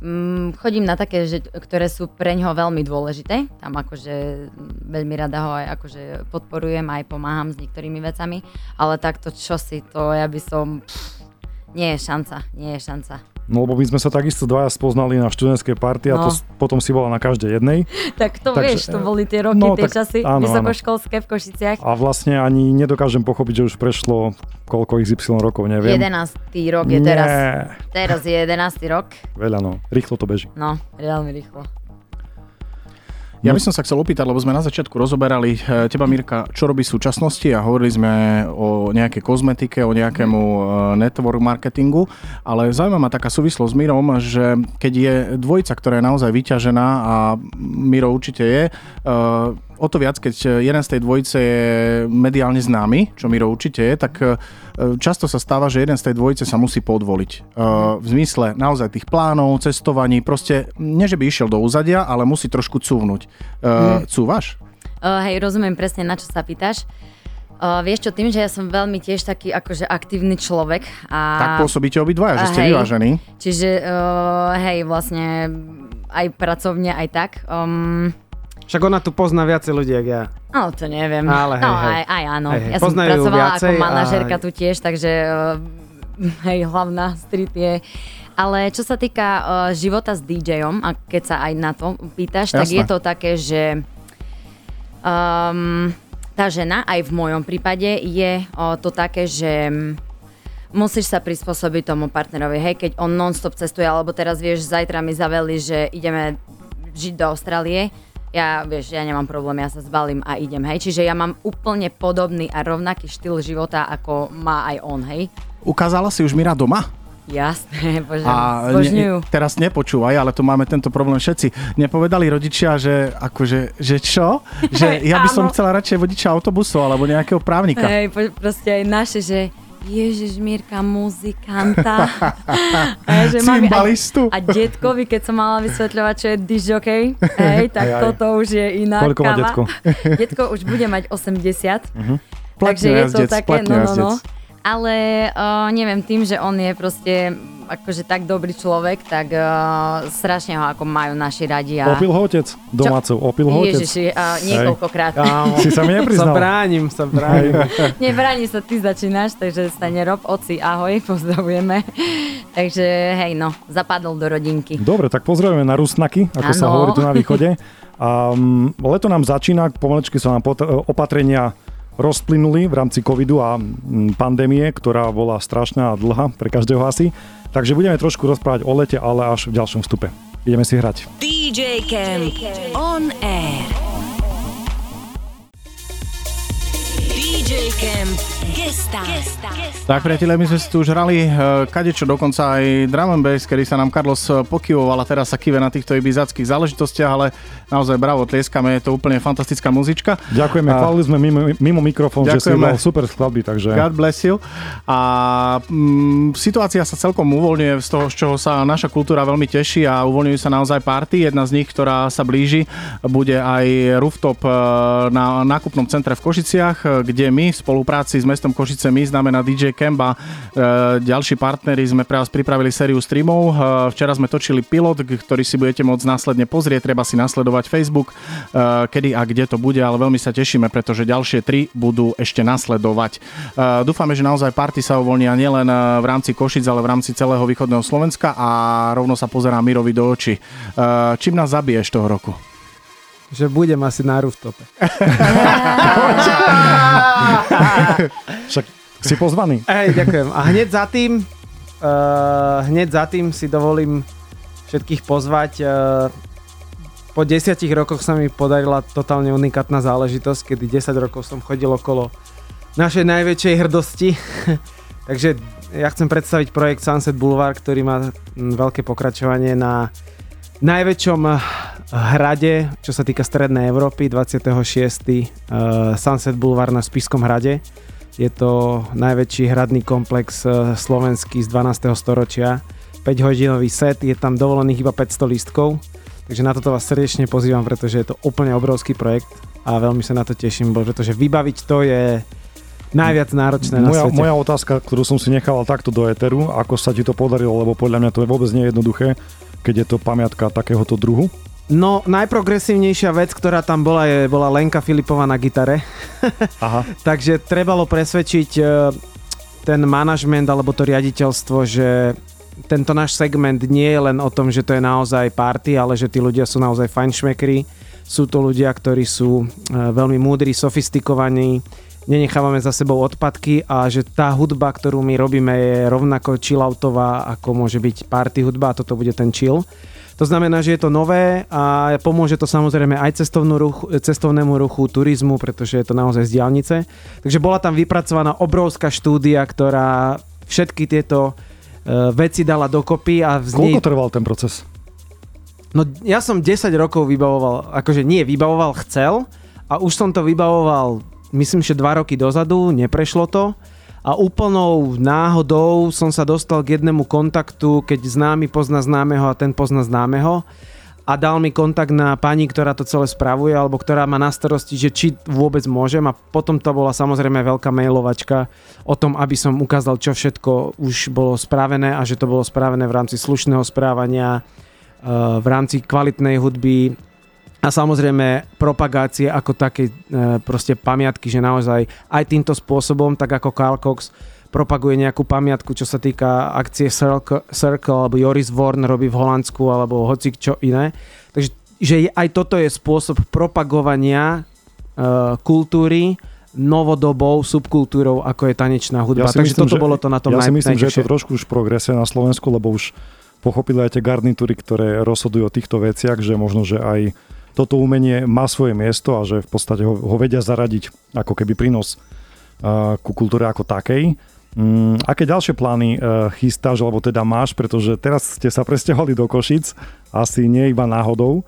Mm, chodím na také, že, ktoré sú pre ňoho veľmi dôležité. Tam akože veľmi rada ho aj akože podporujem, aj pomáham s niektorými vecami. Ale takto čo si, to ja by som... Pff, nie je šanca, nie je šanca. No lebo my sme sa takisto dvaja spoznali na študentskej party a to No. potom si bola na každej jednej. Tak to Takže, vieš, to boli tie roky, no, tie tak časy áno, vysokoškolské v Košiciach. A vlastne ani nedokážem pochopiť, že už prešlo koľko XY rokov, neviem. 11. rok je teraz. Nie, Teraz je 11. rok. veľa no, rýchlo to beží. No, veľmi rýchlo. Ja by som sa chcel opýtať, lebo sme na začiatku rozoberali eh, teba, Mirka, čo robí v súčasnosti a hovorili sme o nejakej kozmetike, o nejakému eh, network marketingu, ale zaujíma ma taká súvislosť s Mirom, že keď je dvojica, ktorá je naozaj vyťažená a Miro určite je, eh, o to viac, keď jeden z tej dvojice je mediálne známy, čo Miro určite je, tak eh, často sa stáva, že jeden z tej dvojice sa musí podvoliť. Eh, V zmysle naozaj tých plánov, cestovaní, proste nie, že by išiel do úzadia, ale musí trošku cúvnuť. Uh, Cúvaš? Uh, hej, rozumiem presne, na čo sa pýtaš. Uh, vieš čo, tým, že ja som veľmi tiež taký akože aktívny človek a... Tak pôsobíte obidvaja, že ste hej. vyvážení. Čiže, uh, hej, vlastne aj pracovne, aj tak. Um, Však ona tu pozná viacej ľudí, jak ja. no, to neviem. Ale hej, no, hej. aj, aj áno. Hej, hej. Ja som Poznajú pracovala ako a- manažerka tu tiež, takže uh, hej, hlavná street je... Ale čo sa týka uh, života s DJom, a keď sa aj na to pýtaš, tak Jasné. je to také, že um, tá žena, aj v mojom prípade, je o, to také, že mm, musíš sa prispôsobiť tomu partnerovi. Hej, keď on non-stop cestuje, alebo teraz vieš, zajtra mi zaveli, že ideme žiť do Austrálie, ja, vieš, ja nemám problém, ja sa zbalím a idem, hej. Čiže ja mám úplne podobný a rovnaký štýl života, ako má aj on, hej. Ukázala si už Mira doma? Jasné, bože, A ne, teraz nepočúvaj, ale tu máme tento problém všetci. Nepovedali rodičia, že akože, že čo? Že ja by som chcela radšej vodiča autobusu alebo nejakého právnika. Hej, proste aj naše, že Ježiš, Mirka, muzikanta. a ja, že mami, a, Cymbalistu. a detkovi, keď som mala vysvetľovať, čo je disjockey, hej, tak Hej, aj. toto už je iná Koľko má káva. detko? detko už bude mať 80. Takže Platne je to jazdec, také, no, no, no. Ale uh, neviem, tým, že on je proste akože tak dobrý človek, tak uh, strašne ho ako majú naši radi. A... Opil ho otec domácov, opil ho otec. Ježiši, uh, niekoľkokrát. Kámo, Si sa mi sa nepriznal. bránim, sa bránim. Nebráni sa, ty začínaš, takže sa nerob. Oci, ahoj, pozdravujeme. takže hej, no, zapadol do rodinky. Dobre, tak pozdravujeme na Rusnaky, ako sa Áno. hovorí tu na východe. Um, leto nám začína, pomalečky sa nám pot- opatrenia rozplynuli v rámci covidu a mm, pandémie, ktorá bola strašná a dlhá pre každého asi. Takže budeme trošku rozprávať o lete, ale až v ďalšom vstupe. Ideme si hrať. DJ Camp on air. DJ Camp Gesta. Tak priatelia, my sme si tu už hrali uh, kadečo, dokonca aj drum and bass, kedy sa nám Carlos eh, pokyvoval a teraz sa kýve na týchto ibizackých záležitostiach, ale naozaj bravo, tlieskame, je to úplne fantastická muzička. Ďakujeme, A- chválili sme mimo, mimo mikrofón, že si Ďakujeme. dal super skladby, takže... God bless you. A mm, situácia sa celkom uvoľňuje z toho, z čoho sa naša kultúra veľmi teší a uvoľňujú sa naozaj party. Jedna z nich, ktorá sa blíži, bude aj rooftop e, na nákupnom centre v Košiciach, kde my v spolupráci s mestom Košice my znamená DJ Camp a e, ďalší partneri sme pre vás pripravili sériu streamov. E, včera sme točili pilot, ktorý si budete môcť následne pozrieť. Treba si nasledovať Facebook, e, kedy a kde to bude, ale veľmi sa tešíme, pretože ďalšie tri budú ešte nasledovať. Dúfame, že naozaj party sa uvoľnia nielen v rámci Košic, ale v rámci celého východného Slovenska a rovno sa pozerá Mirovi do očí. Čím nás zabiješ toho roku? Že budem asi na rooftope. Však si pozvaný. Hej, ďakujem. A hneď za tým, uh, hneď za tým si dovolím všetkých pozvať. Uh, po desiatich rokoch sa mi podarila totálne unikátna záležitosť, kedy 10 rokov som chodil okolo našej najväčšej hrdosti. Takže ja chcem predstaviť projekt Sunset Boulevard, ktorý má mm, veľké pokračovanie na najväčšom eh, hrade, čo sa týka Strednej Európy, 26. eh, Sunset Boulevard na Spiskom hrade. Je to najväčší hradný komplex eh, slovenský z 12. storočia. 5-hodinový set, je tam dovolených iba 500 lístkov. Takže na toto vás srdečne pozývam, pretože je to úplne obrovský projekt a veľmi sa na to teším, pretože vybaviť to je najviac náročné na Moja, svete. moja otázka, ktorú som si nechal takto do éteru, ako sa ti to podarilo, lebo podľa mňa to je vôbec nie je jednoduché, keď je to pamiatka takéhoto druhu. No, najprogresívnejšia vec, ktorá tam bola, je, bola Lenka Filipová na gitare. Aha. Takže trebalo presvedčiť e, ten manažment alebo to riaditeľstvo, že tento náš segment nie je len o tom, že to je naozaj party, ale že tí ľudia sú naozaj fajnšmekri. Sú to ľudia, ktorí sú e, veľmi múdri, sofistikovaní, nenechávame za sebou odpadky a že tá hudba, ktorú my robíme je rovnako chilloutová, ako môže byť party hudba a toto bude ten chill. To znamená, že je to nové a pomôže to samozrejme aj ruchu, cestovnému ruchu, turizmu, pretože je to naozaj z diálnice. Takže bola tam vypracovaná obrovská štúdia, ktorá všetky tieto e, veci dala dokopy a z nej... Koľko trval ten proces? No ja som 10 rokov vybavoval, akože nie vybavoval, chcel a už som to vybavoval, myslím, že 2 roky dozadu, neprešlo to a úplnou náhodou som sa dostal k jednému kontaktu, keď známy pozná známeho a ten pozná známeho. A dal mi kontakt na pani, ktorá to celé spravuje alebo ktorá má na starosti, že či vôbec môžem. A potom to bola samozrejme veľká mailovačka o tom, aby som ukázal, čo všetko už bolo spravené a že to bolo spravené v rámci slušného správania, eh, v rámci kvalitnej hudby a samozrejme propagácie ako také eh, proste pamiatky, že naozaj aj týmto spôsobom, tak ako Carl Cox propaguje nejakú pamiatku, čo sa týka akcie Circle, Circle alebo Joris Vorn robí v Holandsku alebo hoci čo iné. Takže že aj toto je spôsob propagovania uh, kultúry novodobou subkultúrou, ako je tanečná hudba. Takže toto bolo to na tom ja si myslím, že je to trošku už v progrese na Slovensku, lebo už pochopili aj tie garnitúry, ktoré rozhodujú o týchto veciach, že možno, že aj toto umenie má svoje miesto a že v podstate ho, ho vedia zaradiť ako keby prínos uh, ku kultúre ako takej. Mm, aké ďalšie plány uh, chystáš, alebo teda máš, pretože teraz ste sa presťahovali do Košic, asi nie iba náhodou,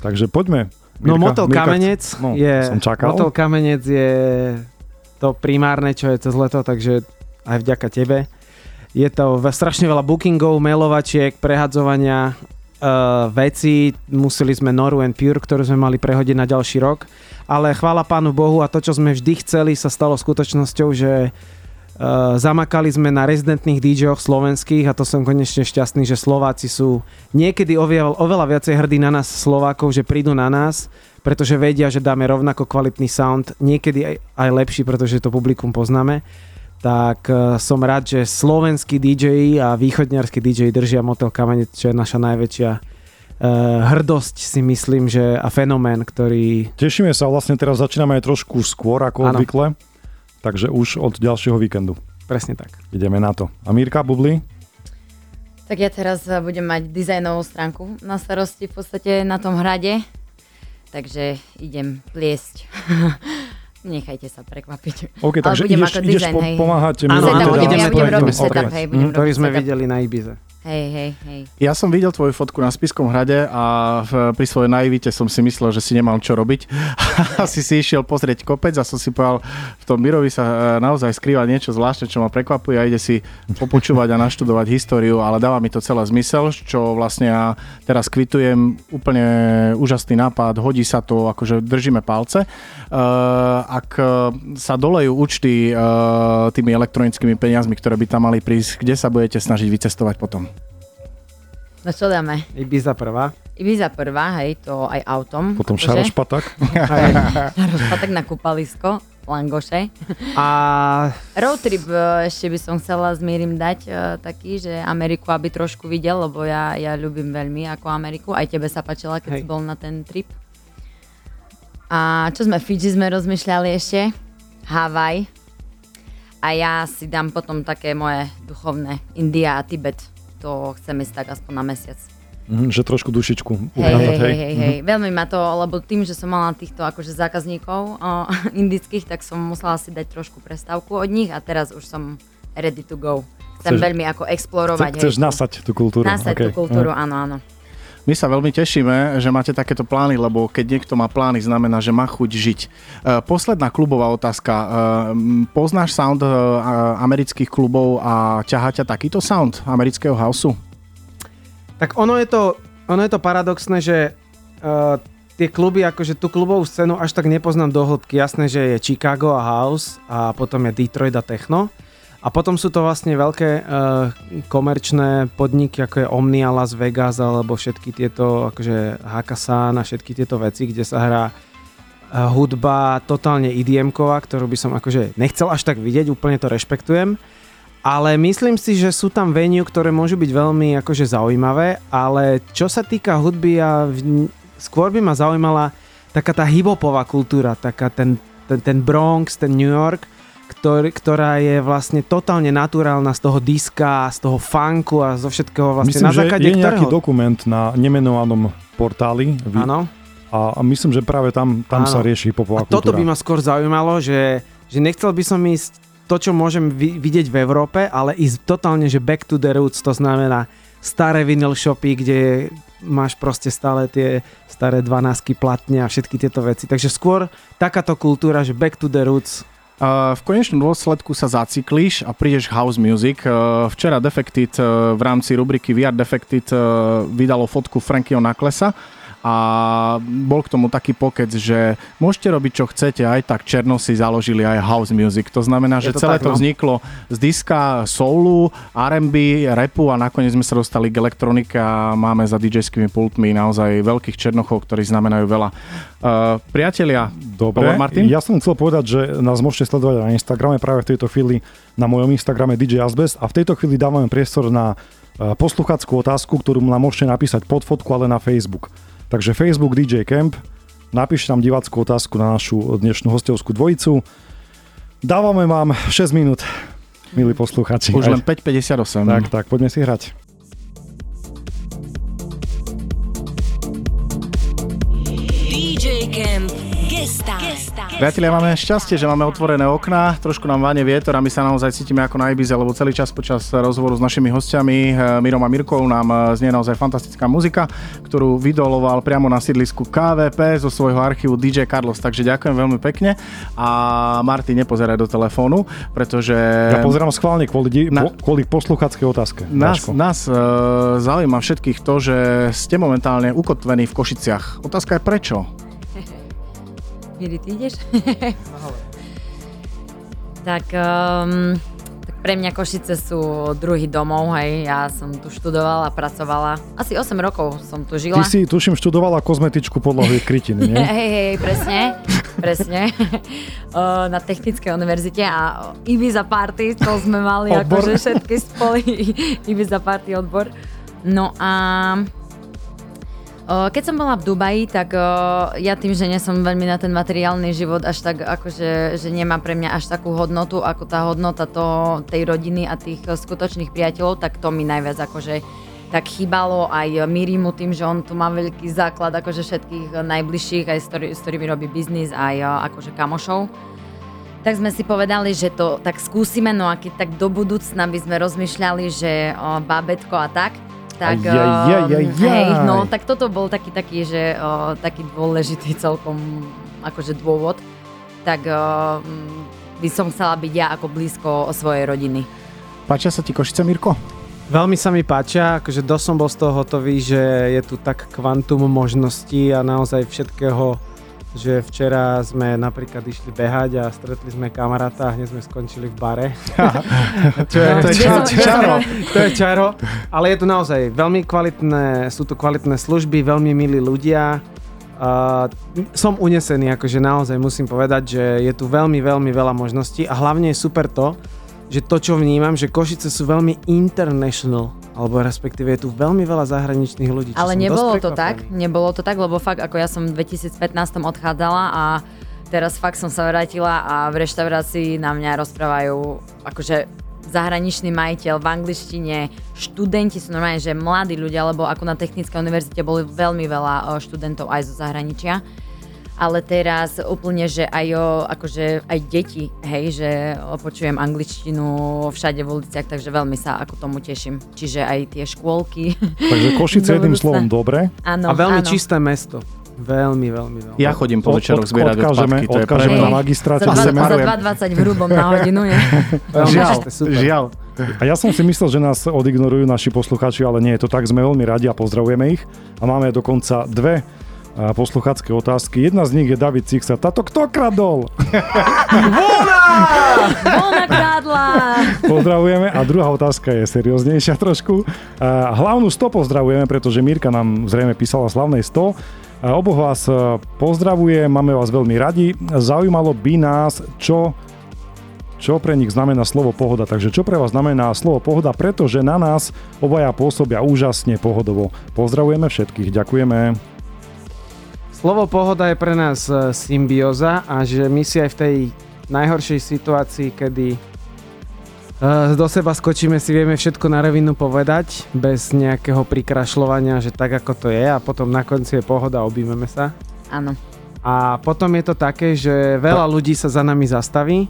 takže poďme. No Mirka- Motel Mirka, Kamenec no, je... som čakal. Motel Kamenec je to primárne, čo je cez leto, takže aj vďaka tebe. Je to strašne veľa bookingov, mailovačiek, prehadzovania uh, veci. Museli sme Noru and Pure, ktorú sme mali prehodiť na ďalší rok. Ale chvála Pánu Bohu a to, čo sme vždy chceli, sa stalo skutočnosťou, že Uh, zamakali sme na rezidentných DJoch slovenských a to som konečne šťastný, že Slováci sú niekedy oveľa, oveľa viacej hrdí na nás Slovákov, že prídu na nás, pretože vedia, že dáme rovnako kvalitný sound, niekedy aj, aj lepší, pretože to publikum poznáme. Tak uh, som rád, že slovenskí DJ a východniarskí DJ držia motel kamene, čo je naša najväčšia uh, hrdosť si myslím, že a fenomén, ktorý... Tešíme sa, vlastne teraz začíname aj trošku skôr ako Áno. obvykle, takže už od ďalšieho víkendu. Presne tak. Ideme na to. A Mírka, Bubli? Tak ja teraz eh, budem mať dizajnovú stránku na starosti v podstate na tom hrade. Takže idem pliesť. Nechajte sa prekvapiť. OK, takže ideš, ako ideš dizajn, po, hej. pomáhať Áno, áno, budem, ja budem robiť setup, hej, budem ktorý robiť sme setup. videli na Ibize. Hej, hej, hej. Ja som videl tvoju fotku na Spiskom hrade a pri svojej naivite som si myslel, že si nemal čo robiť. Asi si išiel pozrieť kopec a som si povedal, v tom Mirovi sa e, naozaj skrýva niečo zvláštne, čo ma prekvapuje a ide si popočúvať a naštudovať históriu, ale dáva mi to celé zmysel, čo vlastne ja teraz kvitujem úplne úžasný nápad, hodí sa to, akože držíme palce. Uh, ak e, sa dolejú účty tými elektronickými peniazmi, ktoré by tam mali prísť, kde sa budete snažiť vycestovať potom? No čo dáme? Ibiza prvá. Ibiza prvá, hej, to aj autom. Potom akože. Šarošpatak. Rozpatek na kúpalisko, langoše. A Road trip e, ešte by som chcela s Mírim dať e, taký, že Ameriku aby trošku videl, lebo ja, ja ľúbim veľmi ako Ameriku. Aj tebe sa páčila, keď Hej. si bol na ten trip. A čo sme, Fiji sme rozmýšľali ešte, Havaj. A ja si dám potom také moje duchovné India a Tibet. To chcem ísť tak aspoň na mesiac. Mhm, že trošku dušičku. Hej, hej, hej, hej, hej. Veľmi ma to, lebo tým, že som mala týchto akože zákazníkov o, indických, tak som musela si dať trošku prestávku od nich a teraz už som ready to go. Chcem Chceš- veľmi ako explorovať. Chce- Chceš hej, tú- nasať tú kultúru. Nasať tú OK. kultúru, áno, áno. My sa veľmi tešíme, že máte takéto plány, lebo keď niekto má plány, znamená, že má chuť žiť. E, Posledná klubová otázka. E, Poznáš sound e, amerických klubov a ťahá ťa takýto sound amerického houseu? Tak ono je to, ono je to paradoxné, že uh, tie kluby, akože tú klubovú scénu až tak nepoznám do hĺbky. Jasné, že je Chicago a House a potom je Detroit a Techno. A potom sú to vlastne veľké uh, komerčné podniky, ako je Omnia Las Vegas alebo všetky tieto, akože Hakasan a všetky tieto veci, kde sa hrá uh, hudba totálne IDM-ková, ktorú by som akože nechcel až tak vidieť, úplne to rešpektujem. Ale myslím si, že sú tam venue, ktoré môžu byť veľmi akože zaujímavé, ale čo sa týka hudby, ja v, skôr by ma zaujímala taká tá hiphopová kultúra, taká ten, ten, ten Bronx, ten New York, ktorý, ktorá je vlastne totálne naturálna z toho diska, z toho funku a zo všetkého vlastne Myslím, na že základe je nejaký ktorého... dokument na nemenovanom portáli vy- Áno. a, a myslím, že práve tam, tam Áno. sa rieši popová toto by kultúra. ma skôr zaujímalo, že, že nechcel by som ísť to, čo môžem vi- vidieť v Európe, ale ísť totálne, že back to the roots, to znamená staré vinyl shopy, kde máš proste stále tie staré 12 platne a všetky tieto veci. Takže skôr takáto kultúra, že back to the roots. V konečnom dôsledku sa zacyklíš a prídeš house music. Uh, včera Defected uh, v rámci rubriky VR Defected uh, vydalo fotku Frankieho Naklesa a bol k tomu taký pokec, že môžete robiť čo chcete, aj tak Černo si založili aj house music. To znamená, že to celé tak, to no. vzniklo z diska, soulu, R&B, rapu a nakoniec sme sa dostali k elektronike a máme za DJ-skými pultmi naozaj veľkých Černochov, ktorí znamenajú veľa. Uh, priatelia, Dobre, Hovor, Martin? ja som chcel povedať, že nás môžete sledovať na Instagrame práve v tejto chvíli na mojom Instagrame DJ Asbest a v tejto chvíli dávame priestor na e, posluchackú otázku, ktorú nám môžete napísať pod fotku, ale na Facebook. Takže Facebook DJ Camp, napíšte nám diváckú otázku na našu dnešnú hostovskú dvojicu. Dávame vám 6 minút, milí posluchači. už len 5.58. Tak, tak, poďme si hrať. DJ Camp Gesta. Priatelia, máme šťastie, že máme otvorené okná, trošku nám váne vietor a my sa naozaj cítime ako na Ibize, lebo celý čas počas rozhovoru s našimi hostiami eh, Mirom a Mirkou nám eh, znie naozaj fantastická muzika, ktorú vydoloval priamo na sídlisku KVP zo svojho archívu DJ Carlos, takže ďakujem veľmi pekne a Martin, nepozeraj do telefónu, pretože... Ja pozerám schválne kvôli, di- Na- kvôli posluchackej otázke. Nás, Dáško. nás e, zaujíma všetkých to, že ste momentálne ukotvení v Košiciach. Otázka je prečo? Miri, ty ideš? tak um, tak pre mňa Košice sú druhý domov, hej. Ja som tu študovala, pracovala. Asi 8 rokov som tu žila. Ty si, tuším, študovala kozmetičku podlahu krytiny, nie? Hej, hej, presne, presne. Na Technickej univerzite a Ibiza Party, to sme mali Odbor. akože všetky spoly Ibiza Party odbor. No a keď som bola v Dubaji, tak o, ja tým, že nie som veľmi na ten materiálny život až tak akože, že nemá pre mňa až takú hodnotu, ako tá hodnota to, tej rodiny a tých o, skutočných priateľov, tak to mi najviac akože tak chýbalo aj Mirimu tým, že on tu má veľký základ akože všetkých eh, najbližších, aj s, ktorý, s ktorými robí biznis, aj eh, akože kamošov. Tak sme si povedali, že to tak skúsime, no a keď tak do budúcna by sme rozmýšľali, že o, bábetko a tak, tak Aj, aj, aj, aj, um, hej, aj. no tak toto bol taký taký, že o, taký dôležitý celkom akože dôvod, tak o, mm, by som chcela byť ja ako blízko svojej rodiny. Páčia sa ti Košice, Mirko? Veľmi sa mi páčia, akože dosť som bol z toho hotový, že je tu tak kvantum možností a naozaj všetkého, že včera sme napríklad išli behať a stretli sme kamaráta a hneď sme skončili v bare. čo je, No, to, je kde čaro, čaro, to je čaro, ale je tu naozaj veľmi kvalitné, sú tu kvalitné služby, veľmi milí ľudia. Uh, som unesený, akože naozaj musím povedať, že je tu veľmi, veľmi veľa možností a hlavne je super to, že to, čo vnímam, že Košice sú veľmi international, alebo respektíve je tu veľmi veľa zahraničných ľudí. Ale nebolo to tak, nebolo to tak, lebo fakt ako ja som v 2015 odchádzala a teraz fakt som sa vrátila a v reštaurácii na mňa rozprávajú akože zahraničný majiteľ v angličtine, študenti sú normálne, že mladí ľudia, lebo ako na Technickej univerzite boli veľmi veľa o, študentov aj zo zahraničia. Ale teraz úplne, že aj, o, akože aj deti, hej, že počujem angličtinu všade v uliciach, takže veľmi sa ako tomu teším. Čiže aj tie škôlky. Takže Košice jedným slovom dobre. Áno, A veľmi áno. čisté mesto. Veľmi, veľmi, veľmi. Ja chodím po večeroch zbierať odkážeme, odpadky, to je pre odkážeme mňa. na magistráte. Za, dva, za marujem. 2,20 v hrubom na hodinu? Veľmi Žiaľ, žiaľ. A ja som si myslel, že nás odignorujú naši posluchači, ale nie je to tak. Sme veľmi radi a pozdravujeme ich. A máme dokonca dve a, posluchacké otázky. Jedna z nich je David Cixa. Tato kto kradol? Vlna krádla! Pozdravujeme. A druhá otázka je serióznejšia trošku. Hlavnú 100 pozdravujeme, pretože Mirka nám zrejme písala slavnej 100. A oboch vás e, pozdravujem, máme vás veľmi radi. Zaujímalo by nás, čo čo pre nich znamená slovo pohoda. Takže čo pre vás znamená slovo pohoda, pretože na nás obaja pôsobia úžasne pohodovo. Pozdravujeme všetkých, ďakujeme. Slovo pohoda je pre nás e, symbióza a že my si aj v tej najhoršej situácii, kedy e, do seba skočíme, si vieme všetko na rovinu povedať bez nejakého prikrašľovania, že tak ako to je a potom na konci je pohoda, objímeme sa. Áno. A potom je to také, že veľa ľudí sa za nami zastaví,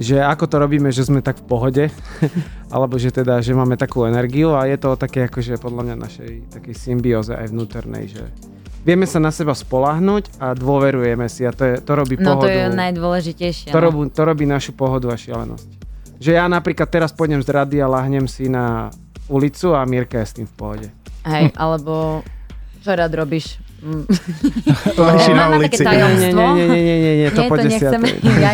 že ako to robíme, že sme tak v pohode, alebo že teda, že máme takú energiu a je to také akože podľa mňa našej takej symbióze aj vnútornej, že vieme sa na seba spolahnuť a dôverujeme si a to, je, to robí No to pohodu. je najdôležitejšie. to, no. robí, to robí našu pohodu a šialenosť. Že ja napríklad teraz pôjdem z rady a lahnem si na ulicu a Mirka je s tým v pohode. Hej, alebo čo rád robíš? Mm. Leží na ulici. Nie, nie, nie, nie, nie, nie, to po to nechceme. desiatej. Ja,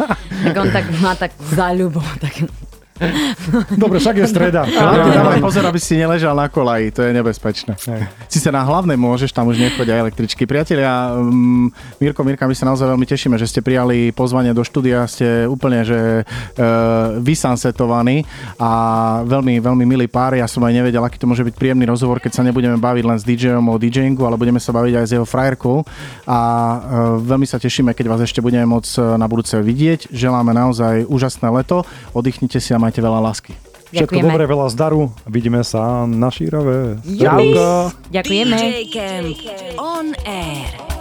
tak on tak má tak záľubo. Tak... Dobre, však je streda. Dávaj pozor, aby si neležal na kolaji, to je nebezpečné. Sice na hlavnej môžeš, tam už nechodia električky. Priatelia, um, Mirko, Mirka, my sa naozaj veľmi tešíme, že ste prijali pozvanie do štúdia, ste úplne, že uh, vysansetovaní a veľmi, veľmi milý pár. Ja som aj nevedel, aký to môže byť príjemný rozhovor, keď sa nebudeme baviť len s DJom o DJingu, ale budeme sa baviť aj s jeho frajerkou a uh, veľmi sa tešíme, keď vás ešte budeme môcť uh, na budúce vidieť. Želáme naozaj úžasné leto, oddychnite si a majte veľa lásky. Všetko dobré, veľa zdaru. Vidíme sa na Šírave. Čauko. Ďakujeme. DJ Camp on air.